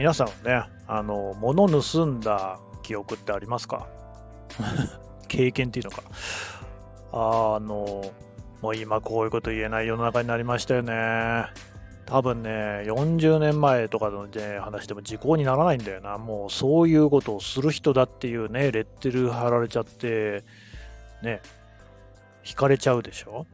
皆さんはね、あの、物盗んだ記憶ってありますか？経験っていうのか。あの、もう今こういうこと言えない世の中になりましたよね。多分ね、40年前とかの、ね、話でも時効にならないんだよな。もうそういうことをする人だっていうね、レッテル貼られちゃって、ね、引かれちゃうでしょ？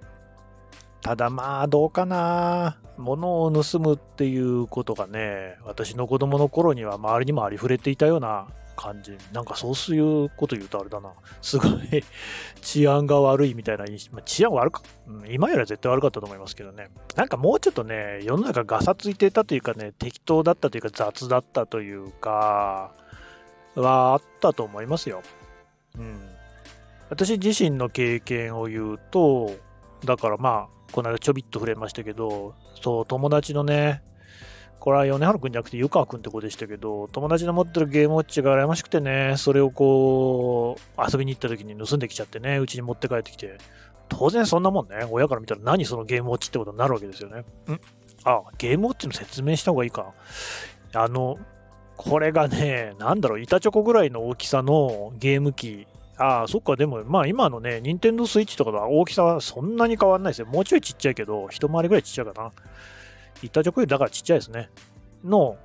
ただまあどうかな物を盗むっていうことがね、私の子供の頃には周りにもありふれていたような感じ。なんかそういうこと言うとあれだな。すごい 治安が悪いみたいな印象。まあ、治安悪か、今よりは絶対悪かったと思いますけどね。なんかもうちょっとね、世の中がさついてたというかね、適当だったというか雑だったというか、はあったと思いますよ。うん。私自身の経験を言うと、だからまあ、この間ちょびっと触れましたけど、そう、友達のね、これは米原くんじゃなくて湯川くんって子でしたけど、友達の持ってるゲームウォッチが羨ましくてね、それをこう、遊びに行った時に盗んできちゃってね、うちに持って帰ってきて、当然そんなもんね、親から見たら何そのゲームウォッチってことになるわけですよね。んあ、ゲームウォッチの説明した方がいいか。あの、これがね、なんだろう、板チョコぐらいの大きさのゲーム機ああ、そっか、でも、まあ今のね、ニンテンドースイッチとかの大きさはそんなに変わんないですよ。もうちょいちっちゃいけど、一回りぐらいちっちゃいかな。言った直よりだからちっちゃいですね。の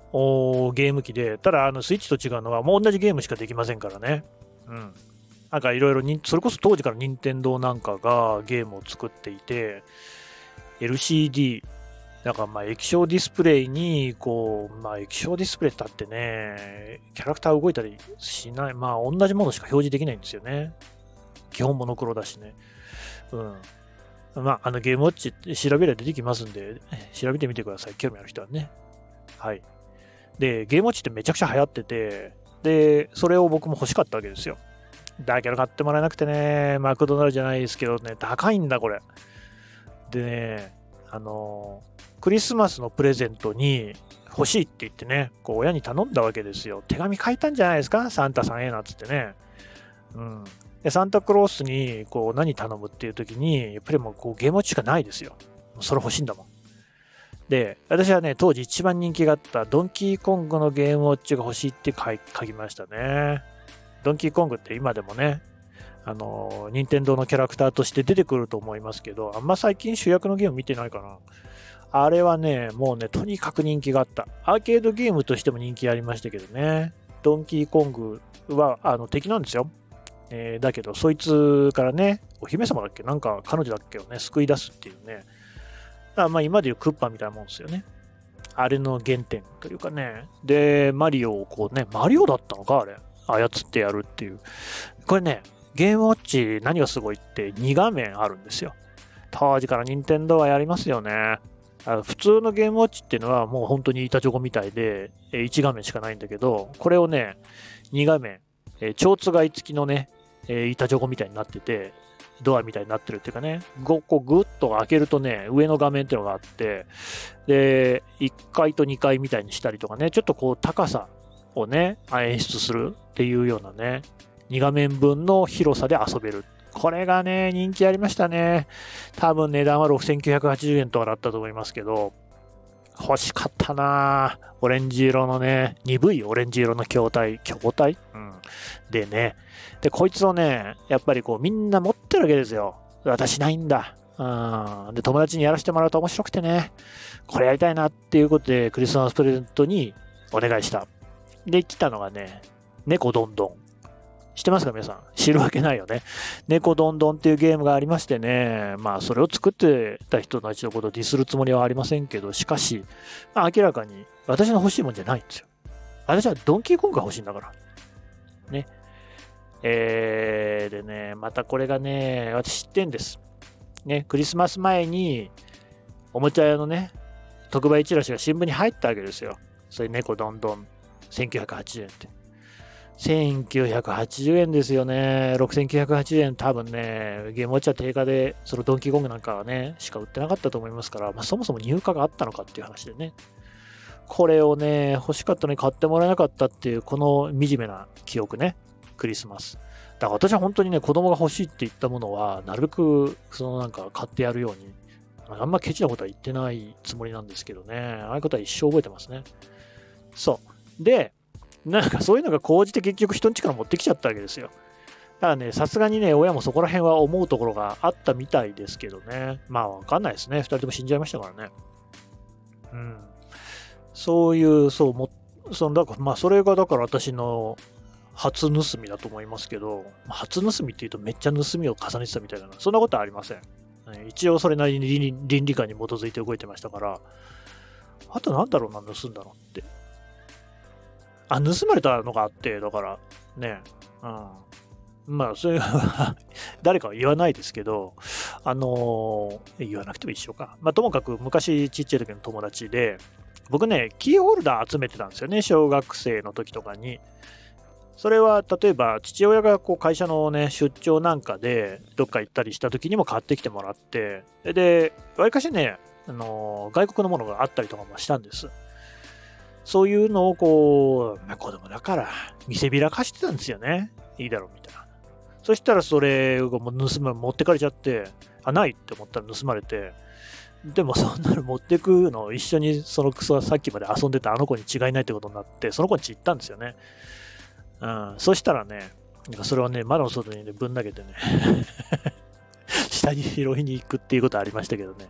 ゲーム機で、ただあのスイッチと違うのは、もう同じゲームしかできませんからね。うん。なんかいろいろ、それこそ当時から任天堂なんかがゲームを作っていて、LCD、だからまあ液晶ディスプレイに、こう、まあ液晶ディスプレイだってね、キャラクター動いたりしない、まあ同じものしか表示できないんですよね。基本モノクロだしね。うん。まあ、あのゲームウォッチ調べれば出てきますんで、調べてみてください。興味ある人はね。はい。で、ゲームウォッチってめちゃくちゃ流行ってて、で、それを僕も欲しかったわけですよ。だけど買ってもらえなくてね、マクドナルドじゃないですけどね、高いんだ、これ。でね、あの、クリスマスのプレゼントに欲しいって言ってね、こう親に頼んだわけですよ。手紙書いたんじゃないですか？サンタさんへなっつってね。うん。で、サンタクロースにこう何頼むっていう時に、やっぱりもうこうゲームウォッチしかないですよ。それ欲しいんだもん。で、私はね、当時一番人気があったドンキーコングのゲームウォッチが欲しいって書きましたね。ドンキーコングって今でもね、あの、任天堂のキャラクターとして出てくると思いますけど、あんま最近主役のゲーム見てないかな。あれはね、もうね、とにかく人気があった。アーケードゲームとしても人気ありましたけどね。ドンキーコングはあの敵なんですよ。えー、だけど、そいつからね、お姫様だっけ？なんか彼女だっけをね、救い出すっていうね。だまあ今でいうクッパみたいなもんですよね。あれの原点というかね。で、マリオをこうね、マリオだったのかあれ。操ってやるっていう。これね、ゲームウォッチ何がすごいって2画面あるんですよ。当時から任天堂はやりますよね。普通のゲームウォッチっていうのはもう本当に板チョコみたいで1画面しかないんだけど、これをね、2画面、蝶つがい付きのね、板チョコみたいになってて、ドアみたいになってるっていうかね、5個ぐっと開けるとね、上の画面っていうのがあって、で、1階と2階みたいにしたりとかね、ちょっとこう高さをね、演出するっていうようなね、2画面分の広さで遊べる。これがね、人気ありましたね。多分値段は6980円とかだったと思いますけど、欲しかったなオレンジ色のね、鈍いオレンジ色の筐体、筐体？うん。でね、で、こいつをね、やっぱりこうみんな持ってるわけですよ。私ないんだ。うん。で、友達にやらせてもらうと面白くてね、これやりたいなっていうことでクリスマスプレゼントにお願いした。で、来たのがね、猫どんどん。知ってますか皆さん？知るわけないよね。猫どんどんっていうゲームがありましてね、まあそれを作ってた人たちのことをディスるつもりはありませんけど、しかし、まあ、明らかに私の欲しいもんじゃないんですよ。私はドンキーコングが欲しいんだから。ね。えー、でね、またこれがね、私知ってんです。ね、クリスマス前に、おもちゃ屋のね、特売チラシが新聞に入ったわけですよ。それ猫どんどん、1980円って。1980円ですよね。6980円多分ね、ゲームウォッチャー定価で、そのドンキーコングなんかはね、しか売ってなかったと思いますから、まあ、そもそも入荷があったのかっていう話でね。これをね、欲しかったのに買ってもらえなかったっていう、この惨めな記憶ね。クリスマス。だから私は本当にね、子供が欲しいって言ったものは、なるべく、そのなんか買ってやるように、あんまケチなことは言ってないつもりなんですけどね、ああいうことは一生覚えてますね。そう。で、なんかそういうのが高じて結局人ん家から持ってきちゃったわけですよ。だからね、さすがにね、親もそこら辺は思うところがあったみたいですけどね。まあわかんないですね。2人とも死んじゃいましたからね。うん。そういう、そう、もそのだからまあそれがだから私の初盗みだと思いますけど、初盗みっていうとめっちゃ盗みを重ねてたみたいな、そんなことはありません。一応それなりに倫理観に基づいて動いてましたから、あとなんだろうな、盗んだのって。あ、盗まれたのがあって、だから、ね、うん。まあ、それは 誰かは言わないですけど、あのー、言わなくても一緒か。まあ、ともかく昔ちっちゃい時の友達で、僕ね、キーホルダー集めてたんですよね、小学生の時とかに。それは例えば父親がこう会社のね出張なんかでどっか行ったりした時にも買ってきてもらってでわりかしねあの外国のものがあったりとかもしたんですそういうのをこう、まあ、子供だから見せびらかしてたんですよね。いいだろうみたいな。そしたらそれを盗む持ってかれちゃってあないって思ったら盗まれてでもそんなの持ってくのを一緒にそのクソはさっきまで遊んでたあの子に違いないってことになってその子に行ったんですよね。うん、そしたらね、それをね、窓の外にね、ぶん投げてね 下に拾いに行くっていうことありましたけどね。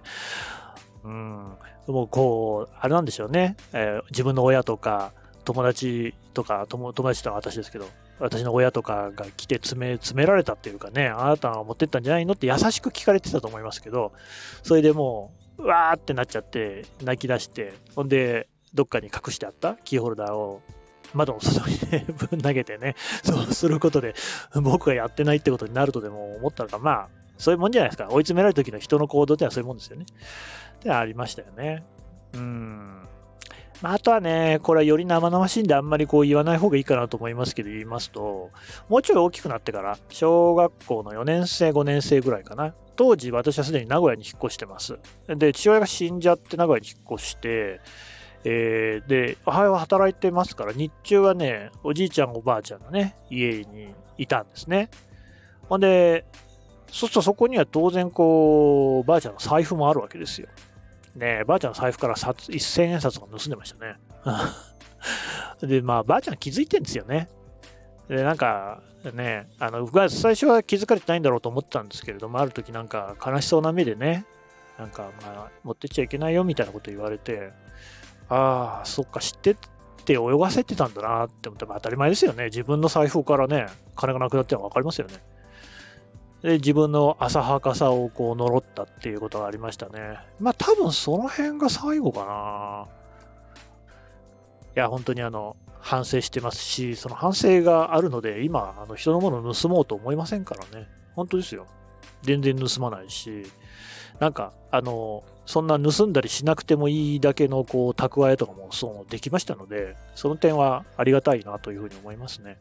うん、もうこう、あれなんでしょうね、えー、自分の親とか、友達とか、友達とは私ですけど、私の親とかが来て詰め、詰められたっていうかね、あなたは持ってったんじゃないのって優しく聞かれてたと思いますけど、それでもう、うわーってなっちゃって、泣き出して、ほんで、どっかに隠してあったキーホルダーを窓の外にね、ぶん投げてね、そうすることで、僕がやってないってことになるとでも思ったのか、まあ、そういうもんじゃないですか。追い詰められる時の人の行動ってのはそういうもんですよね。で、ありましたよね。うん。まあ、あとはね、これはより生々しいんであんまりこう言わない方がいいかなと思いますけど、言いますと、もうちょい大きくなってから、小学校の4年生、5年生ぐらいかな。当時私はすでに名古屋に引っ越してます。で、父親が死んじゃって名古屋に引っ越して、えー、で、母親は働いてますから、日中はね、おじいちゃん、おばあちゃんのね、家にいたんですね。ほんで、そうするとそこには当然、こう、ばあちゃんの財布もあるわけですよ。ねばあちゃんの財布から札1000円札が盗んでましたね。で、まあ、ばあちゃん気づいてんですよね。で、なんか、ね、あの、最初は気づかれてないんだろうと思ってたんですけれども、ある時なんか悲しそうな目でね、なんか、まあ、持ってっちゃいけないよみたいなこと言われて、ああ、そっか、知ってって泳がせてたんだなって思って、まあ、当たり前ですよね。自分の財布からね、金がなくなってるの分かりますよね。で、自分の浅はかさをこう呪ったっていうことがありましたね。まあ多分その辺が最後かな。いや、本当にあの、反省してますし、その反省があるので、今、あの人のものを盗もうと思いませんからね。本当ですよ。全然盗まないし、なんか、あの、そんな盗んだりしなくてもいいだけのこう蓄えとかもそうできましたので、その点はありがたいなというふうに思いますね。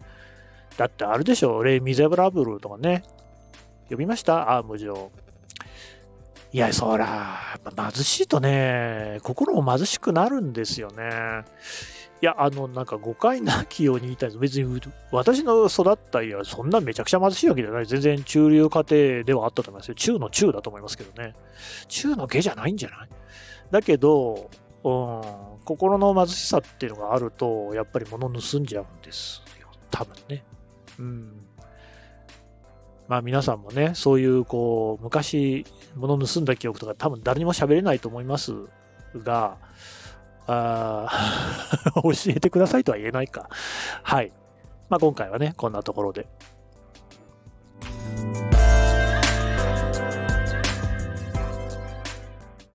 だってあるでしょ、レイ・ミゼブラブルとかね。読みました？アーム上。いや、そら、貧しいとね、心も貧しくなるんですよね。いや、あの、なんか誤解なきように言いたいです。別に、私の育った家はそんなめちゃくちゃ貧しいわけじゃない。全然中流家庭ではあったと思いますよ。中の中だと思いますけどね。中の下じゃないんじゃない？だけど、うん、心の貧しさっていうのがあると、やっぱり物盗んじゃうんですよ。多分ね。うん。まあ皆さんもね、そういう、こう、昔、物盗んだ記憶とか多分誰にも喋れないと思いますが、あ 教えてくださいとは言えないか。はい。まあ、今回はね、こんなところで。